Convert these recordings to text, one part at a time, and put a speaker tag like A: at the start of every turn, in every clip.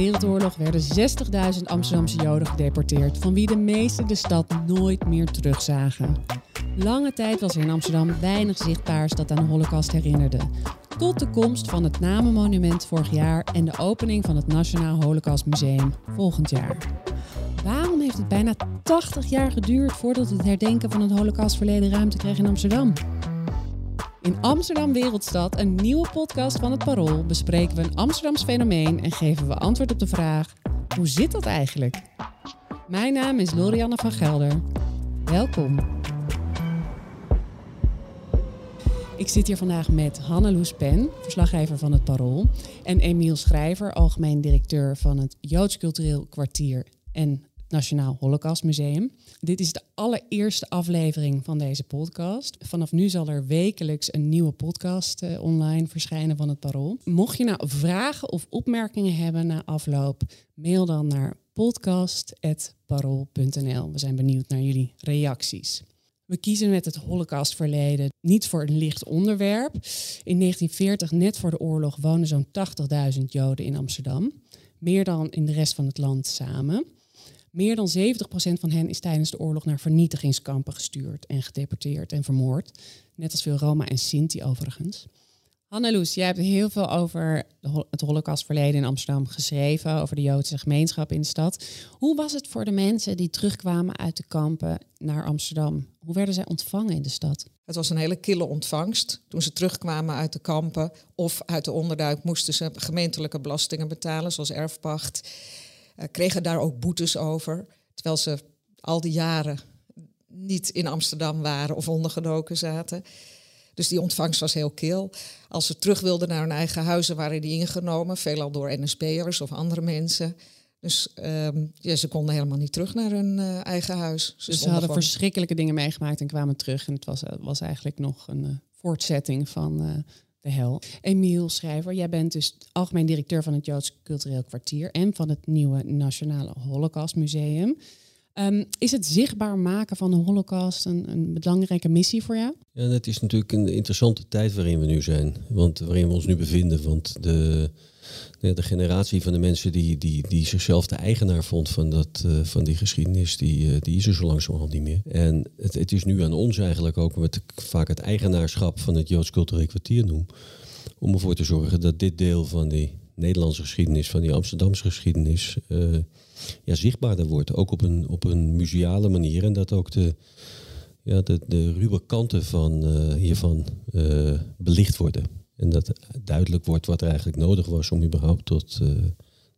A: Wereldoorlog werden 60.000 Amsterdamse Joden gedeporteerd, van wie de meesten de stad nooit meer terugzagen. Lange tijd was er in Amsterdam weinig zichtbaars dat aan de Holocaust herinnerde. Tot de komst van het Namenmonument vorig jaar en de opening van het Nationaal Holocaust Museum volgend jaar. Waarom heeft het bijna 80 jaar geduurd voordat het herdenken van het Holocaustverleden ruimte kreeg in Amsterdam? In Amsterdam Wereldstad, een nieuwe podcast van het Parool, bespreken we een Amsterdams fenomeen en geven we antwoord op de vraag: hoe zit dat eigenlijk? Mijn naam is Lorianne van Gelder. Welkom. Ik zit hier vandaag met Hanneloes Pen, verslaggever van het Parool, en Emiel Schrijver, algemeen directeur van het Joods Cultureel Kwartier en Nationaal Holocaust Museum. Dit is de allereerste aflevering van deze podcast. Vanaf nu zal er wekelijks een nieuwe podcast eh, online verschijnen van het Parool. Mocht je nou vragen of opmerkingen hebben na afloop, mail dan naar podcast.parool.nl. We zijn benieuwd naar jullie reacties. We kiezen met het Holocaustverleden niet voor een licht onderwerp. In 1940, net voor de oorlog, woonden zo'n 80.000 Joden in Amsterdam. Meer dan in de rest van het land samen. Meer dan 70% van hen is tijdens de oorlog naar vernietigingskampen gestuurd en gedeporteerd en vermoord. Net als veel Roma en Sinti overigens. Hanneloes, jij hebt heel veel over het holocaustverleden in Amsterdam geschreven, over de Joodse gemeenschap in de stad. Hoe was het voor de mensen die terugkwamen uit de kampen naar Amsterdam? Hoe werden zij ontvangen in de stad?
B: Het was een hele kille ontvangst. Toen ze terugkwamen uit de kampen of uit de onderduik moesten ze gemeentelijke belastingen betalen, zoals erfpacht. Uh, kregen daar ook boetes over, terwijl ze al die jaren niet in Amsterdam waren of ondergedoken zaten. Dus die ontvangst was heel kil. Als ze terug wilden naar hun eigen huizen, waren die ingenomen, veelal door NSB'ers of andere mensen. Dus um, ja, ze konden helemaal niet terug naar hun uh, eigen huis.
A: Ze, dus ze hadden gewoon... verschrikkelijke dingen meegemaakt en kwamen terug. En het was, was eigenlijk nog een uh, voortzetting van uh, de hel. Emiel Schrijver, jij bent dus algemeen directeur van het Joods Cultureel Kwartier en van het nieuwe Nationale Holocaust Museum. Um, is het zichtbaar maken van de Holocaust een, een, belangrijke missie voor jou?
C: Ja, dat is natuurlijk een interessante tijd waarin we nu zijn. Want waarin we ons nu bevinden. Want de, de generatie van de mensen die, die, die zichzelf de eigenaar vond van, dat, uh, van die geschiedenis, die, uh, die is er zo langzamerhand niet meer. En het, het is nu aan ons eigenlijk ook, wat ik vaak het eigenaarschap van het Joods Cultureel Kwartier noem, om ervoor te zorgen dat dit deel van die Nederlandse geschiedenis, van die Amsterdamse geschiedenis, uh, ja, zichtbaarder wordt. Ook op een, op een museale manier. En dat ook de, ja, de, de ruwe kanten van, uh, hiervan uh, belicht worden. En dat duidelijk wordt wat er eigenlijk nodig was om überhaupt tot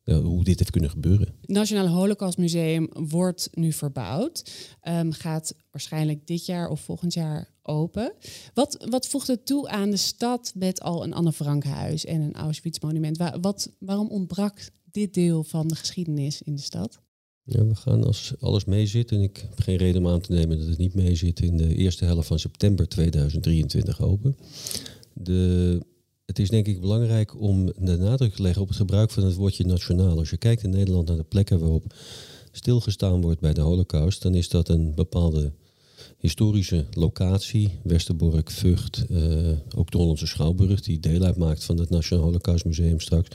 C: ja, hoe dit heeft kunnen gebeuren.
A: Het Nationale Holocaust Museum wordt nu verbouwd. Um, gaat waarschijnlijk dit jaar of volgend jaar open. Wat, wat voegt het toe aan de stad met al een Anne Frankhuis en een Auschwitz-monument? Wat, waarom ontbrak dit deel van de geschiedenis in de stad?
C: Ja, we gaan als alles meezit, en ik heb geen reden om aan te nemen dat het niet meezit, in de eerste helft van september 2023 open. De, het is denk ik belangrijk om de nadruk te leggen op het gebruik van het woordje nationaal. Als je kijkt in Nederland naar de plekken waarop stilgestaan wordt bij de holocaust, dan is dat een bepaalde historische locatie. Westerbork, Vught, uh, ook de Hollandse Schouwburg, die deel uitmaakt van het Nationaal Holocaust Museum straks.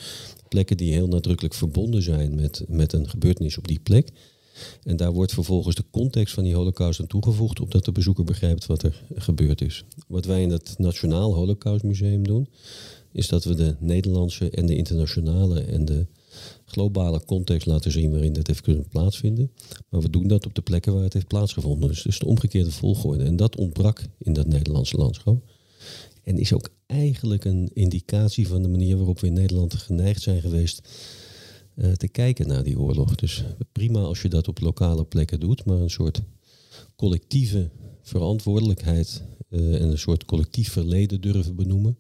C: Plekken die heel nadrukkelijk verbonden zijn met, met een gebeurtenis op die plek. En daar wordt vervolgens de context van die holocaust aan toegevoegd, opdat de bezoeker begrijpt wat er gebeurd is. Wat wij in het Nationaal Holocaust Museum doen, is dat we de Nederlandse en de internationale en de globale context laten zien waarin dat heeft kunnen plaatsvinden. Maar we doen dat op de plekken waar het heeft plaatsgevonden. Dus, dus de omgekeerde volgorde. En dat ontbrak in dat Nederlandse landschap. En is ook eigenlijk een indicatie van de manier waarop we in Nederland geneigd zijn geweest uh, te kijken naar die oorlog. Dus prima als je dat op lokale plekken doet, maar een soort collectieve verantwoordelijkheid uh, en een soort collectief verleden durven benoemen.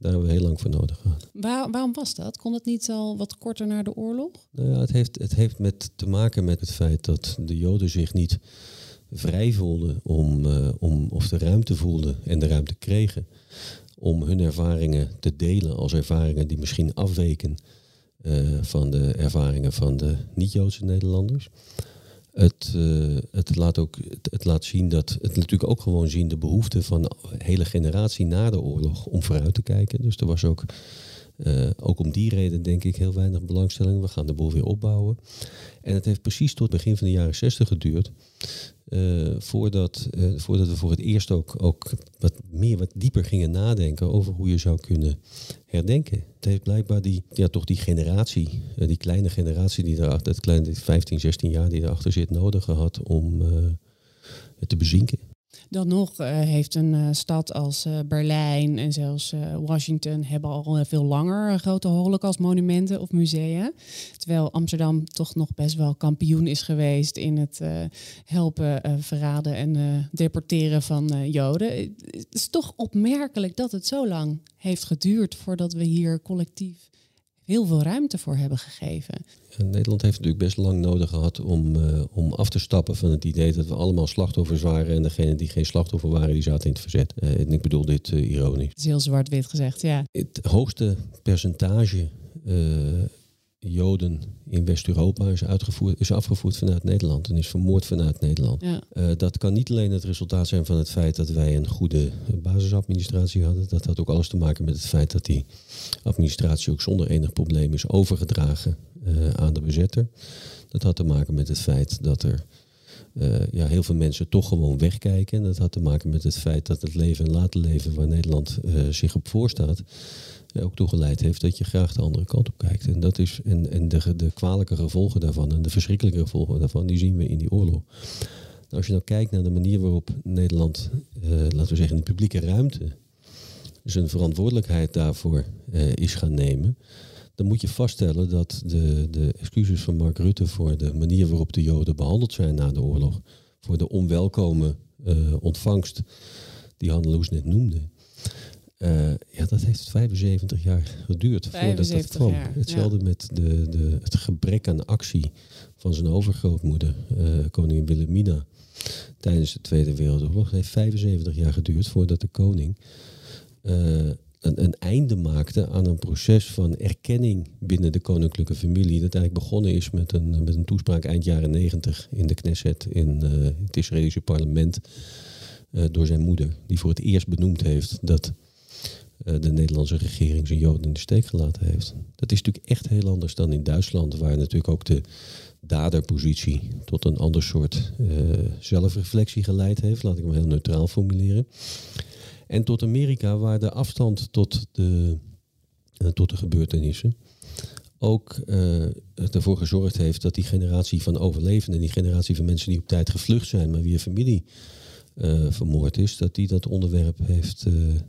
C: Daar hebben we heel lang voor nodig gehad.
A: Waar, waarom was dat? Kon het niet al wat korter na de oorlog?
C: Nou ja, het heeft, het heeft met te maken met het feit dat de Joden zich niet vrij voelden om, uh, om, of de ruimte voelden en de ruimte kregen om hun ervaringen te delen als ervaringen die misschien afweken uh, van de ervaringen van de niet-Joodse Nederlanders. Het, uh, het, laat ook, het, laat zien dat het natuurlijk ook gewoon zien de behoefte van een hele generatie na de oorlog om vooruit te kijken. Dus er was ook, uh, ook om die reden denk ik heel weinig belangstelling. We gaan de boel weer opbouwen. En het heeft precies tot begin van de jaren 60 geduurd uh, voordat, uh, voordat we voor het eerst ook, ook wat meer, wat dieper gingen nadenken over hoe je zou kunnen herdenken. Het heeft blijkbaar die, ja, toch die generatie, die kleine generatie die erachter, dat kleine 15, 16 jaar die erachter zit, nodig gehad om het te bezinken.
A: Dan nog uh, heeft een uh, stad als uh, Berlijn en zelfs Washington hebben al veel langer grote holocaustmonumenten of musea. Terwijl Amsterdam toch nog best wel kampioen is geweest in het helpen verraden en deporteren van Joden. Het is toch opmerkelijk dat het zo lang heeft geduurd voordat we hier collectief heel veel ruimte voor hebben gegeven.
C: Nederland heeft natuurlijk best lang nodig gehad om, uh, om af te stappen van het idee dat we allemaal slachtoffers waren en degenen die geen slachtoffer waren, die zaten in het verzet. Uh, en ik bedoel dit uh, ironisch. Het
A: is heel zwart-wit gezegd, ja.
C: Het hoogste percentage Joden in West-Europa is, uitgevoerd, is afgevoerd vanuit Nederland en is vermoord vanuit Nederland.
A: Ja.
C: Uh, dat kan niet alleen het resultaat zijn van het feit dat wij een goede basisadministratie hadden. Dat had ook alles te maken met het feit dat die administratie ook zonder enig probleem is overgedragen uh, aan de bezetter. Dat had te maken met het feit dat er uh, ja, heel veel mensen toch gewoon wegkijken. En dat had te maken met het feit dat het leven en laten leven waar Nederland zich op voorstaat ook toegeleid heeft dat je graag de andere kant op kijkt. En, dat is, en, en de, de kwalijke gevolgen daarvan en de verschrikkelijke gevolgen daarvan, die zien we in die oorlog. Nou, als je nou kijkt naar de manier waarop Nederland, laten we zeggen, in de publieke ruimte zijn verantwoordelijkheid daarvoor is gaan nemen, dan moet je vaststellen dat de, de excuses van Mark Rutte voor de manier waarop de Joden behandeld zijn na de oorlog, voor de onwelkome uh, ontvangst die Hanneloes net noemde, uh, ja, dat heeft 75 jaar geduurd voordat dat kwam.
A: Jaar,
C: Hetzelfde
A: ja.
C: met de, de, het gebrek aan actie van zijn overgrootmoeder, uh, koningin Wilhelmina, tijdens de Tweede Wereldoorlog. Het heeft 75 jaar geduurd voordat de koning uh, een, einde maakte aan een proces van erkenning binnen de koninklijke familie. Dat eigenlijk begonnen is met een, met een toespraak eind jaren 90 in de Knesset, in het Israëlische parlement, door zijn moeder, die voor het eerst benoemd heeft dat de Nederlandse regering zijn Joden in de steek gelaten heeft. Dat is natuurlijk echt heel anders dan in Duitsland, waar natuurlijk ook de daderpositie tot een ander soort zelfreflectie geleid heeft, laat ik hem heel neutraal formuleren. En tot Amerika, waar de afstand tot de, uh, tot de gebeurtenissen ook uh, ervoor gezorgd heeft dat die generatie van overlevenden, die generatie van mensen die op tijd gevlucht zijn, maar wie familie uh, vermoord is, dat die dat onderwerp heeft,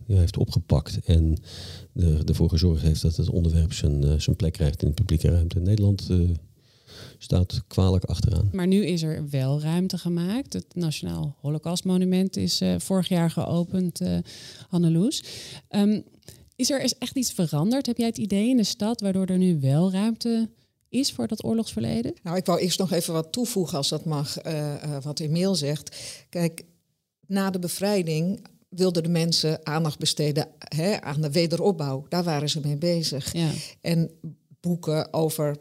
C: heeft opgepakt en er, ervoor gezorgd heeft dat het onderwerp zijn, zijn plek krijgt in de publieke ruimte. Nederland staat kwalijk achteraan.
A: Maar nu is er wel ruimte gemaakt. Het Nationaal Holocaustmonument is vorig jaar geopend, Hanneloes. Um, is er is echt iets veranderd? Heb jij het idee in de stad waardoor er nu wel ruimte is voor dat oorlogsverleden?
B: Nou, ik wou eerst nog even wat toevoegen als dat mag, wat Emiel zegt. Kijk, na de bevrijding wilden de mensen aandacht besteden hè, aan de wederopbouw. Daar waren ze mee bezig.
A: Ja.
B: En boeken over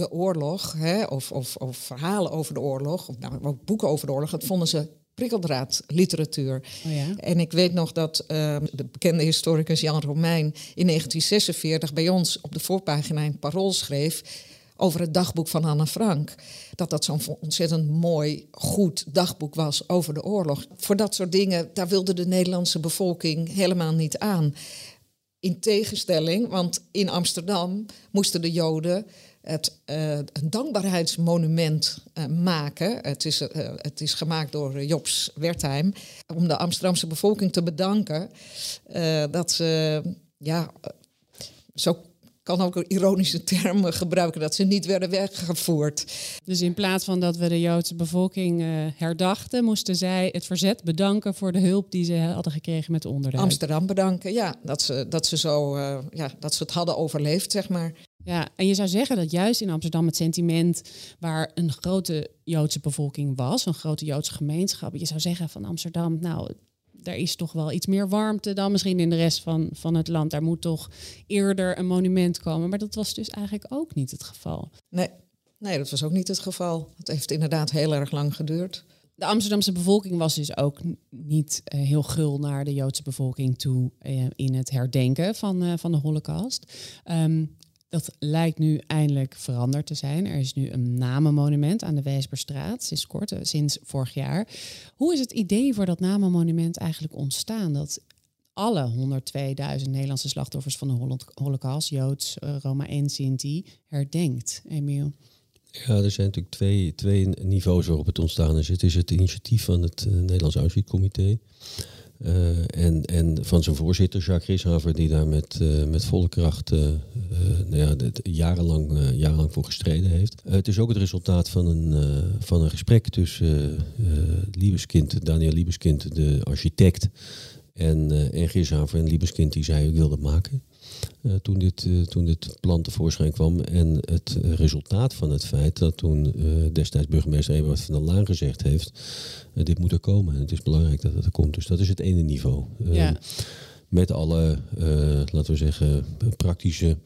B: de oorlog, hè, of, of, of, verhalen over de oorlog, of nou, ook boeken over de oorlog, dat vonden ze prikkeldraad literatuur.
A: Oh ja?
B: En ik weet nog dat uh, de bekende historicus Jan Romein in 1946 bij ons op de voorpagina in het Parool schreef over het dagboek van Anne Frank. Dat dat zo'n ontzettend mooi, goed dagboek was over de oorlog. Voor dat soort dingen, daar wilde de Nederlandse bevolking helemaal niet aan. In tegenstelling, want in Amsterdam moesten de Joden het, uh, een dankbaarheidsmonument uh, maken. Het is, uh, het is gemaakt door Jobs Wertheim. Om de Amsterdamse bevolking te bedanken dat ze ja, zo kan ook een ironische term gebruiken, dat ze niet werden weggevoerd.
A: Dus in plaats van dat we de Joodse bevolking herdachten, moesten zij het verzet bedanken voor de hulp die ze hadden gekregen met onderduik.
B: Amsterdam bedanken, ja, dat ze, dat ze zo, ja, dat ze het hadden overleefd, zeg maar.
A: Ja, en je zou zeggen dat juist in Amsterdam het sentiment waar een grote Joodse bevolking was, een grote Joodse gemeenschap, je zou zeggen van Amsterdam, nou, daar is toch wel iets meer warmte dan misschien in de rest van, van het land. Daar moet toch eerder een monument komen. Maar dat was dus eigenlijk ook niet het geval.
B: Nee, nee dat was ook niet het geval. Het heeft inderdaad heel erg lang geduurd.
A: De Amsterdamse bevolking was dus ook niet uh, heel gul naar de Joodse bevolking toe uh, in het herdenken van, uh, van de Holocaust. Um, dat lijkt nu eindelijk veranderd te zijn. Er is nu een namenmonument aan de Weesperstraat, sinds kort, sinds vorig jaar. Hoe is het idee voor dat namenmonument eigenlijk ontstaan? Dat alle 102.000 Nederlandse slachtoffers van de Holocaust, Joods, Roma en Sinti, herdenkt, Emiel?
C: Ja, er zijn natuurlijk twee, twee niveaus waarop het ontstaan is. Het is het initiatief van het uh, Nederlands Auschwitz-comité. Uh, en, en van zijn voorzitter, Jacques Rishaver, die daar met, uh, met volle kracht uh, nou ja, jarenlang, jarenlang voor gestreden heeft. het is ook het resultaat van een, van een gesprek tussen Liebeskind, Daniel Liebeskind, de architect, en, en Rishaver en Liebeskind die zei, ik wil dat maken. Uh, toen, dit, uh, toen dit plan tevoorschijn kwam. En het resultaat van het feit dat toen uh, destijds burgemeester Eberhard van der Laan gezegd heeft... dit moet er komen en het is belangrijk dat het er komt. Dus dat is het ene niveau.
A: Ja.
C: Met alle, laten we zeggen, praktische...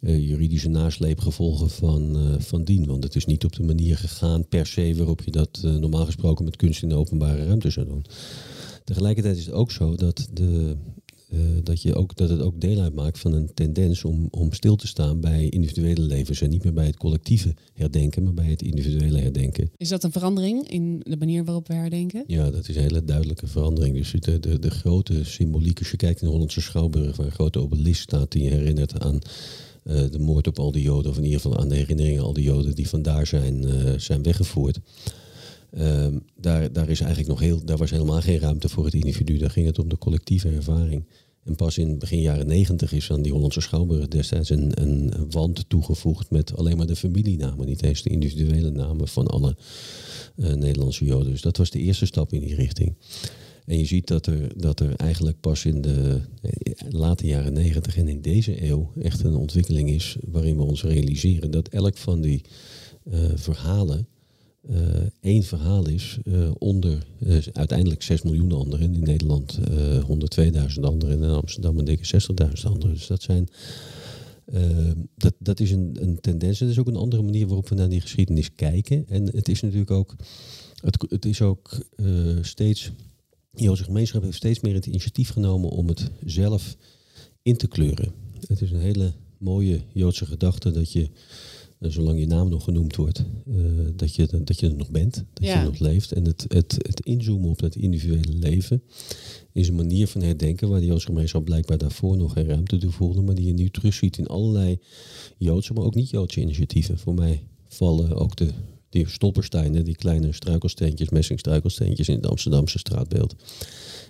C: juridische nasleepgevolgen van, van dien. Want het is niet op de manier gegaan per se waarop je dat normaal gesproken met kunst in de openbare ruimte zou doen. Tegelijkertijd is het ook zo dat de, uh, dat, je ook, dat het ook deel uitmaakt van een tendens om, om stil te staan bij individuele levens. En niet meer bij het collectieve herdenken, maar bij het individuele herdenken.
A: Is dat een verandering in de manier waarop we herdenken?
C: Ja, dat is een hele duidelijke verandering. Dus de, de, de grote symboliek, als je kijkt in de Hollandse Schouwburg, waar een grote obelisk staat die herinnert aan uh, de moord op al die Joden, of in ieder geval aan de herinneringen al die Joden die vandaar zijn, uh, zijn weggevoerd. Uh, daar, daar, is eigenlijk nog heel, daar was helemaal geen ruimte voor het individu. Daar ging het om de collectieve ervaring. En pas in begin jaren negentig is aan die Hollandse Schouwburg destijds een, een, wand toegevoegd met alleen maar de familienamen, niet eens de individuele namen van alle uh, Nederlandse Joden. Dus dat was de eerste stap in die richting. En je ziet dat er, dat er eigenlijk pas in de late jaren negentig en in deze eeuw echt een ontwikkeling is waarin we ons realiseren dat elk van die uh, verhalen één verhaal is uh, onder uh, uiteindelijk 6 miljoen anderen. In Nederland 102.000 anderen en in Amsterdam een dikke 60.000 anderen. Dus dat zijn. dat, dat is een, een tendens. Het is ook een andere manier waarop we naar die geschiedenis kijken. En het is natuurlijk ook. Het, het is ook steeds. De Joodse gemeenschap heeft steeds meer het initiatief genomen om het zelf in te kleuren. Het is een hele mooie Joodse gedachte dat je zolang je naam nog genoemd wordt, uh, dat, je, dat je er nog bent, dat
A: Ja.
C: je nog leeft. En het, het, het inzoomen op dat individuele leven is een manier van herdenken waar de Joodse gemeenschap blijkbaar daarvoor nog geen ruimte toe voelde, maar die je nu terugziet in allerlei Joodse, maar ook niet-Joodse initiatieven. Voor mij vallen ook de die stolpersteinen, die kleine struikelsteentjes, messingstruikelsteentjes in het Amsterdamse straatbeeld.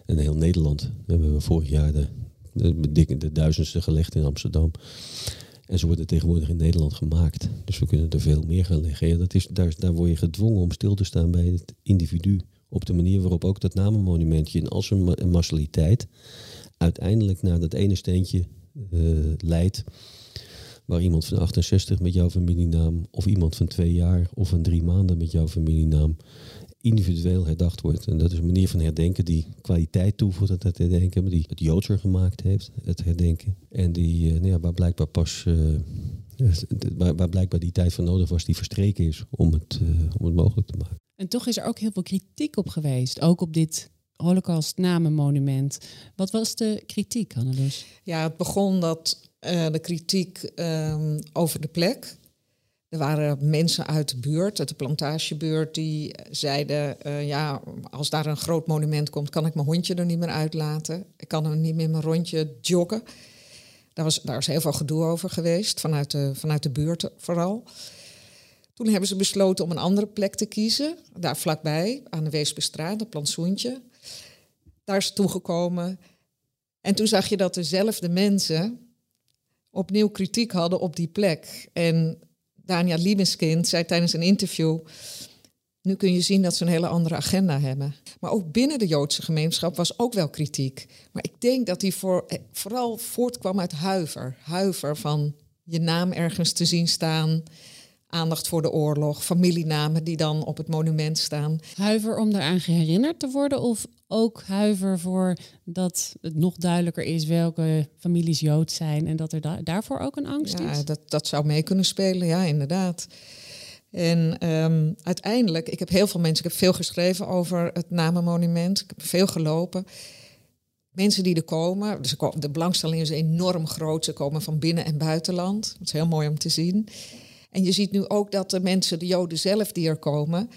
C: En heel Nederland hebben we vorig jaar de, de, de, de duizendste gelegd in Amsterdam. En ze worden tegenwoordig in Nederland gemaakt. Dus we kunnen er veel meer gaan leggen. Dat is, daar, daar word je gedwongen om stil te staan bij het individu. Op de manier waarop ook dat namenmonumentje in al zijn ma- massaliteit uiteindelijk naar dat ene steentje eh, leidt. Waar iemand van 68 met jouw familienaam, of iemand van twee jaar of van drie maanden met jouw familienaam individueel herdacht wordt. En dat is een manier van herdenken die kwaliteit toevoegt aan het herdenken, maar die het Joodser gemaakt heeft, het herdenken. En die, eh, nou ja, waar blijkbaar pas, eh, waar, waar blijkbaar die tijd voor nodig was, die verstreken is om het, eh, om het mogelijk te maken.
A: En toch is er ook heel veel kritiek op geweest, ook op dit Holocaust-namenmonument. Wat was de kritiek, Annelies?
B: Ja, het begon dat eh, de kritiek ehm, over de plek. Er waren mensen uit de buurt, uit de plantagebuurt, die zeiden: eh, Ja, als daar een groot monument komt, kan ik mijn hondje er niet meer uitlaten. Ik kan er niet meer mijn rondje joggen. Daar was, daar is heel veel gedoe over geweest, vanuit de, vanuit de buurt vooral. Toen hebben ze besloten om een andere plek te kiezen, daar vlakbij, aan de Weesperstraat, een plantsoentje. Daar is toegekomen. En toen zag je dat dezelfde mensen opnieuw kritiek hadden op die plek. En Daniel Liebeskind zei tijdens een interview... Nu kun je zien dat ze een hele andere agenda hebben. Maar ook binnen de Joodse gemeenschap was ook wel kritiek. Maar ik denk dat die voor, eh, vooral voortkwam uit huiver. Huiver van je naam ergens te zien staan. Aandacht voor de oorlog. Familienamen die dan op het monument staan.
A: Huiver om daaraan herinnerd te worden? Of ook huiver voor dat het nog duidelijker is welke families Jood zijn. En dat er daarvoor ook een angst
B: ja,
A: is?
B: Ja, dat, dat zou mee kunnen spelen. Ja, inderdaad. En um, uiteindelijk, ik heb heel veel mensen, ik heb veel geschreven over het namenmonument. Ik heb veel gelopen. Mensen die er komen, dus de belangstelling is enorm groot. Ze komen van binnen- en buitenland. Dat is heel mooi om te zien. En je ziet nu ook dat de mensen, de Joden zelf die er komen,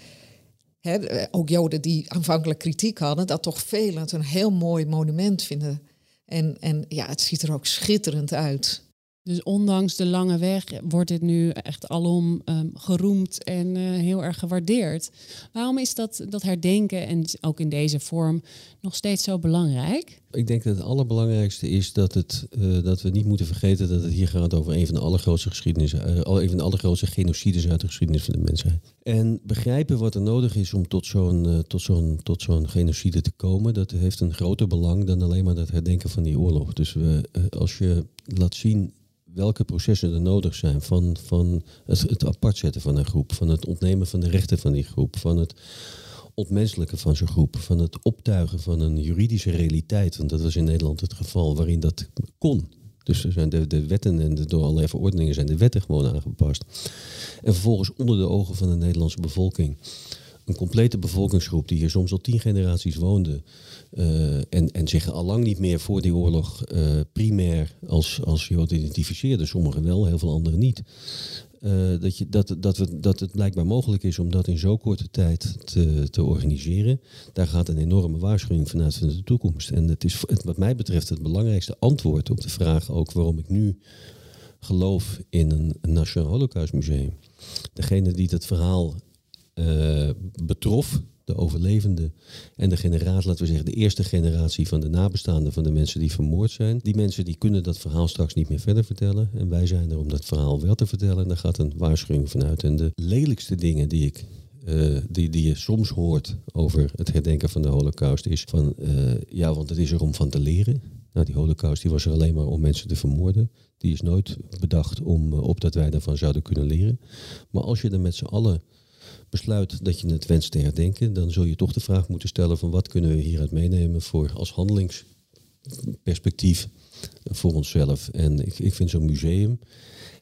B: hè, ook Joden die aanvankelijk kritiek hadden, dat toch velen het een heel mooi monument vinden. En, en ja, het ziet er ook schitterend uit.
A: Dus ondanks de lange weg wordt dit nu echt alom um, geroemd en uh, heel erg gewaardeerd. Waarom is dat, dat herdenken en ook in deze vorm nog steeds zo belangrijk?
C: Ik denk dat het allerbelangrijkste is dat, het, uh, dat we niet moeten vergeten dat het hier gaat over een van de allergrootste geschiedenissen, uh, een van de allergrootste genocides uit de geschiedenis van de mensheid. En begrijpen wat er nodig is om tot zo'n tot zo'n tot zo'n genocide te komen, dat heeft een groter belang dan alleen maar het herdenken van die oorlog. Dus we, als je laat zien welke processen er nodig zijn. Van, van het, apart zetten van een groep, van het ontnemen van de rechten van die groep, van het ontmenselijken van zo'n groep, van het optuigen van een juridische realiteit. Want dat was in Nederland het geval waarin dat kon. Dus er zijn de, de wetten en de, door allerlei verordeningen zijn de wetten gewoon aangepast. En vervolgens onder de ogen van de Nederlandse bevolking een complete bevolkingsgroep die hier soms al tien generaties woonde. Uh, en, en zich al lang niet meer voor die oorlog uh, primair als, als Jood identificeerden. Sommigen wel, heel veel anderen niet. Uh, dat, je, dat, dat, we, dat het blijkbaar mogelijk is om dat in zo'n korte tijd te, te organiseren. Daar gaat een enorme waarschuwing vanuit van de toekomst. En het is wat mij betreft het belangrijkste antwoord op de vraag ook waarom ik nu geloof in een, Nationaal Holocaustmuseum. Degene die dat verhaal betrof, de overlevenden en de generatie, laten we zeggen, de eerste generatie van de nabestaanden van de mensen die vermoord zijn. Die mensen die kunnen dat verhaal straks niet meer verder vertellen. En wij zijn er om dat verhaal wel te vertellen. En daar gaat een waarschuwing vanuit. En de lelijkste dingen die ik uh, die, die je soms hoort over het herdenken van de holocaust is van, uh, ja, want het is er om van te leren. Nou, die holocaust die was er alleen maar om mensen te vermoorden. Die is nooit bedacht om, uh, op dat wij daarvan zouden kunnen leren. Maar als je er met z'n allen besluit dat je het wenst te herdenken, dan zul je toch de vraag moeten stellen van wat kunnen we hieruit meenemen voor als handelingsperspectief voor onszelf. En ik, ik vind zo'n museum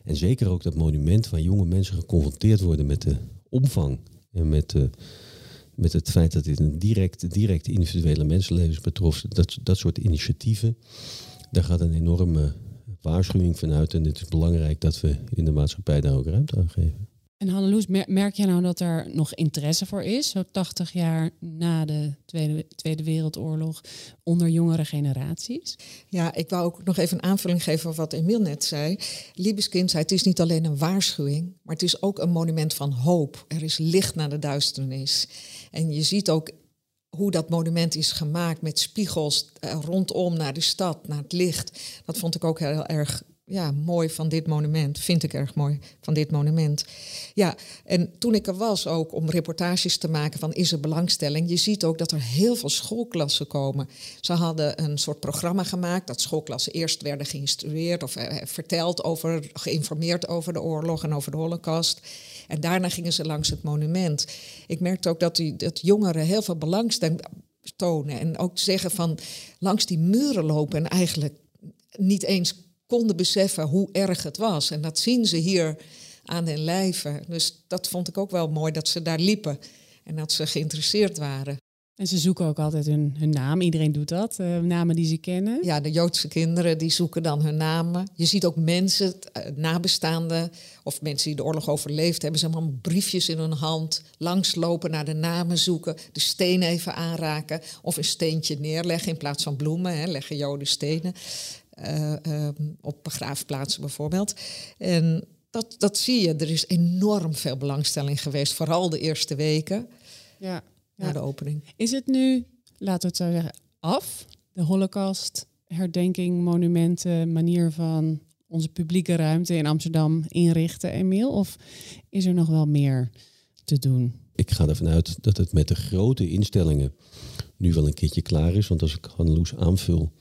C: en zeker ook dat monument waar jonge mensen geconfronteerd worden met de omvang en met, de, met het feit dat dit een direct, direct individuele mensenlevens betrof, dat, dat soort initiatieven, daar gaat een enorme waarschuwing vanuit. En het is belangrijk dat we in de maatschappij daar ook ruimte aan geven.
A: En Hanneloes, merk je nou dat er nog interesse voor is, zo 80 jaar na de Tweede, Tweede Wereldoorlog, onder jongere generaties?
B: Ja, ik wou ook nog even een aanvulling geven op wat Emiel net zei. Liebeskind is niet alleen een waarschuwing, maar het is ook een monument van hoop. Er is licht naar de duisternis. En je ziet ook hoe dat monument is gemaakt met spiegels rondom naar de stad, naar het licht. Dat vond ik ook heel erg ja, mooi van dit monument. Vind ik erg mooi van dit monument. Ja, en toen ik er was ook om reportages te maken van is er belangstelling. Je ziet ook dat er heel veel schoolklassen komen. Ze hadden een soort programma gemaakt dat schoolklassen eerst werden geïnstrueerd of eh, verteld over, geïnformeerd over de oorlog en over de holocaust. En daarna gingen ze langs het monument. Ik merkte ook dat, die, dat jongeren heel veel belangstelling tonen. En ook zeggen van langs die muren lopen en eigenlijk niet eens konden beseffen hoe erg het was. En dat zien ze hier aan hun lijven. Dus dat vond ik ook wel mooi dat ze daar liepen en dat ze geïnteresseerd waren.
A: En ze zoeken ook altijd hun, hun naam. Iedereen doet dat. Uh, namen die ze kennen.
B: Ja, de Joodse kinderen die zoeken dan hun namen. Je ziet ook mensen, uh, nabestaanden of mensen die de oorlog overleefd hebben, ze allemaal briefjes in hun hand, langslopen naar de namen zoeken, de steen even aanraken of een steentje neerleggen in plaats van bloemen. Hè, leggen Joden stenen. Uh, uh, op begraafplaatsen bijvoorbeeld. En dat, dat zie je. Er is enorm veel belangstelling geweest, vooral de eerste weken
A: ja,
B: na
A: ja.
B: de opening.
A: Is het nu, laten we het zo zeggen, af? De holocaust, herdenking, monumenten, manier van onze publieke ruimte in Amsterdam inrichten, Emiel? Of is er nog wel meer te doen?
C: Ik ga ervan uit dat het met de grote instellingen nu wel een keertje klaar is. Want als ik Hanneloes aanvul,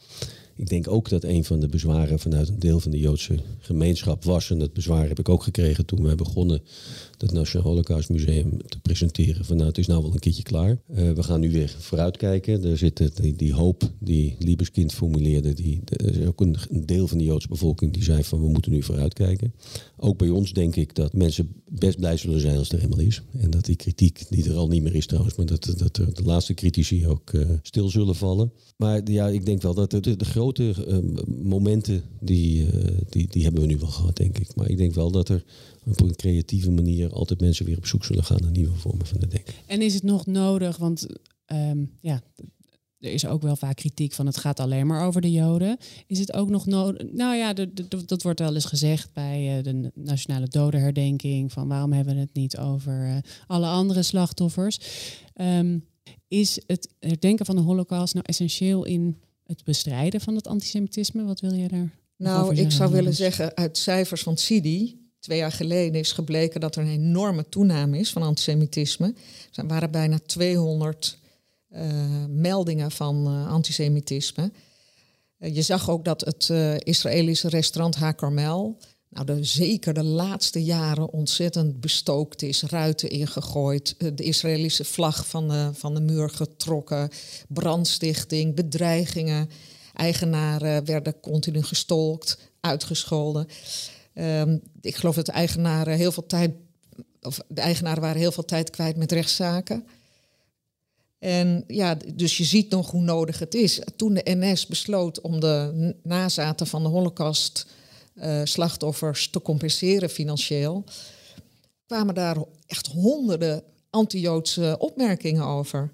C: ik denk ook dat een van de bezwaren vanuit een deel van de Joodse gemeenschap was. En dat bezwaar heb ik ook gekregen toen wij begonnen het Nationaal Holocaust Museum te presenteren. Van nou, het is nou wel een keertje klaar. Uh, we gaan nu weer vooruitkijken. Er zit die, die hoop die Liebeskind formuleerde. Die, er is ook een, deel van de Joodse bevolking die zei van we moeten nu vooruitkijken. Ook bij ons denk ik dat mensen best blij zullen zijn als het er helemaal is. En dat die kritiek, die er al niet meer is trouwens, maar dat, dat de laatste critici ook uh, stil zullen vallen. Maar ja, ik denk wel dat de, grote uh, momenten, die, die, die hebben we nu wel gehad, denk ik. Maar ik denk wel dat er op een creatieve manier altijd mensen weer op zoek zullen gaan naar nieuwe vormen van het denken.
A: En is het nog nodig, want um, ja, er is ook wel vaak kritiek van het gaat alleen maar over de Joden. Is het ook nog nodig? Nou ja, de, de, dat wordt wel eens gezegd bij uh, de nationale dodenherdenking. Van waarom hebben we het niet over uh, alle andere slachtoffers? Um, is het herdenken van de Holocaust nou essentieel in het bestrijden van het antisemitisme? Wat wil je daar?
B: Nou, ik zou willen zeggen uit cijfers van CIDI Twee jaar geleden is gebleken dat er een enorme toename is van antisemitisme. Er waren bijna 200 uh, eh, meldingen van uh, antisemitisme. Uh, je zag ook dat het Israëlische restaurant Hakarmel, nou de, zeker de laatste jaren ontzettend bestookt is, ruiten ingegooid, de Israëlische vlag van de, van de muur getrokken, brandstichting, bedreigingen. Eigenaren werden continu gestolkt, uitgescholden. Um, ik geloof dat de eigenaren heel veel tijd, of de eigenaren waren heel veel tijd kwijt met rechtszaken. En ja, dus je ziet nog hoe nodig het is. Toen de NS besloot om de nazaten van de Holocaust uh, slachtoffers te compenseren financieel, kwamen daar echt honderden anti-Joodse opmerkingen over.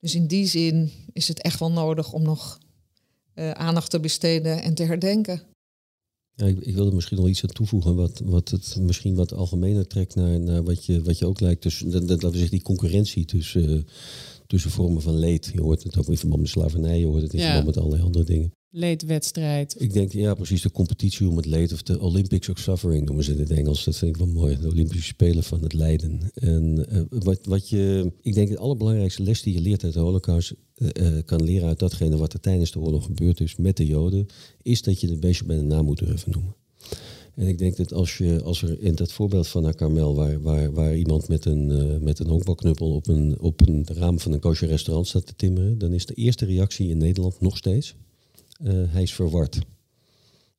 B: Dus in die zin is het echt wel nodig om nog uh, aandacht te besteden en te herdenken.
C: Ja, ik, ik wilde misschien nog iets aan toevoegen, wat, wat het misschien wat algemener trekt naar, naar wat, je, wat je ook lijkt. Dus dat, laten we zeggen, die concurrentie tussen, uh, tussen vormen van leed. Je hoort het ook in verband met slavernij, je hoort het in ja. verband met allerlei andere dingen.
A: Leedwedstrijd.
C: Ik denk, ja, precies, de competitie om het leed, of de Olympics of Suffering noemen ze in het Engels. Dat vind ik wel mooi, de Olympische Spelen van het lijden. En uh, wat, wat je, ik denk, het allerbelangrijkste les die je leert uit de Holocaust, uh, kan leren uit datgene wat er tijdens de oorlog gebeurd is met de Joden, is dat je de beestje bij de naam moet durven noemen. En ik denk dat als, je, als er in dat voorbeeld van haar waar, waar, waar iemand met een, uh, met een honkbalknuppel op een, op een raam van een kosher restaurant staat te timmeren, dan is de eerste reactie in Nederland nog steeds, hij is verward.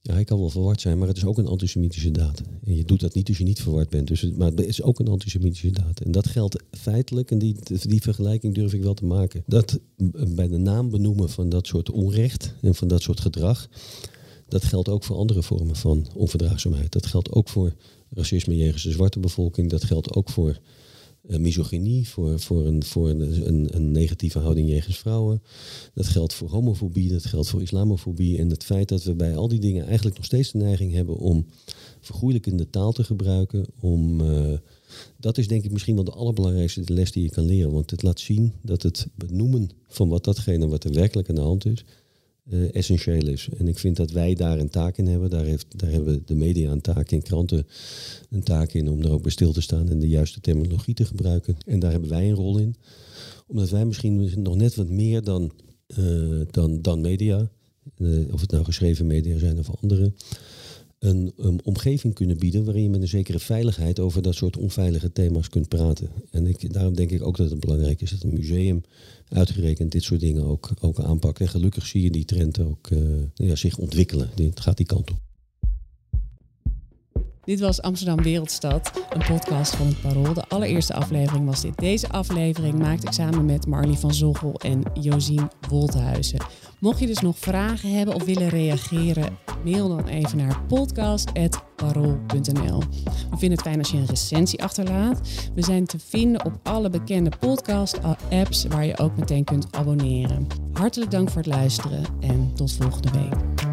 C: Ja, hij kan wel verward zijn, maar het is ook een antisemitische daad. En je doet dat niet als je niet verward bent. Dus maar het is ook een antisemitische daad. En dat geldt feitelijk, en die, die vergelijking durf ik wel te maken. Dat bij de naam benoemen van dat soort onrecht en van dat soort gedrag, dat geldt ook voor andere vormen van onverdraagzaamheid. Dat geldt ook voor racisme jegens de zwarte bevolking. Dat geldt ook voor misogynie, voor, voor, een, voor een, een, negatieve houding jegens vrouwen. Dat geldt voor homofobie, dat geldt voor islamofobie. En het feit dat we bij al die dingen eigenlijk nog steeds de neiging hebben om vergoeilijkende taal te gebruiken. Om, uh, dat is denk ik misschien wel de allerbelangrijkste les die je kan leren. Want het laat zien dat het benoemen van wat datgene wat er werkelijk aan de hand is, uh, essentieel is. En ik vind dat wij daar een taak in hebben. Daar, heeft, daar hebben de media een taak in, kranten een taak in om er ook bij stil te staan en de juiste terminologie te gebruiken. En daar hebben wij een rol in. Omdat wij misschien nog net wat meer dan, uh, dan, dan media, uh, of het nou geschreven media zijn of andere, een, een, omgeving kunnen bieden waarin je met een zekere veiligheid over dat soort onveilige thema's kunt praten. En ik, daarom denk ik ook dat het belangrijk is dat een museum uitgerekend dit soort dingen ook, ook aanpakt. En gelukkig zie je die trend ook uh, ja, zich ontwikkelen. Het gaat die kant op.
A: Dit was Amsterdam Wereldstad, een podcast van het Parool. De allereerste aflevering was dit. Deze aflevering maakte ik samen met Marlie van Zoggel en Josien Wolthuizen. Mocht je dus nog vragen hebben of willen reageren, mail dan even naar podcast.parool.nl. We vinden het fijn als je een recensie achterlaat. We zijn te vinden op alle bekende podcast-apps waar je ook meteen kunt abonneren. Hartelijk dank voor het luisteren en tot volgende week.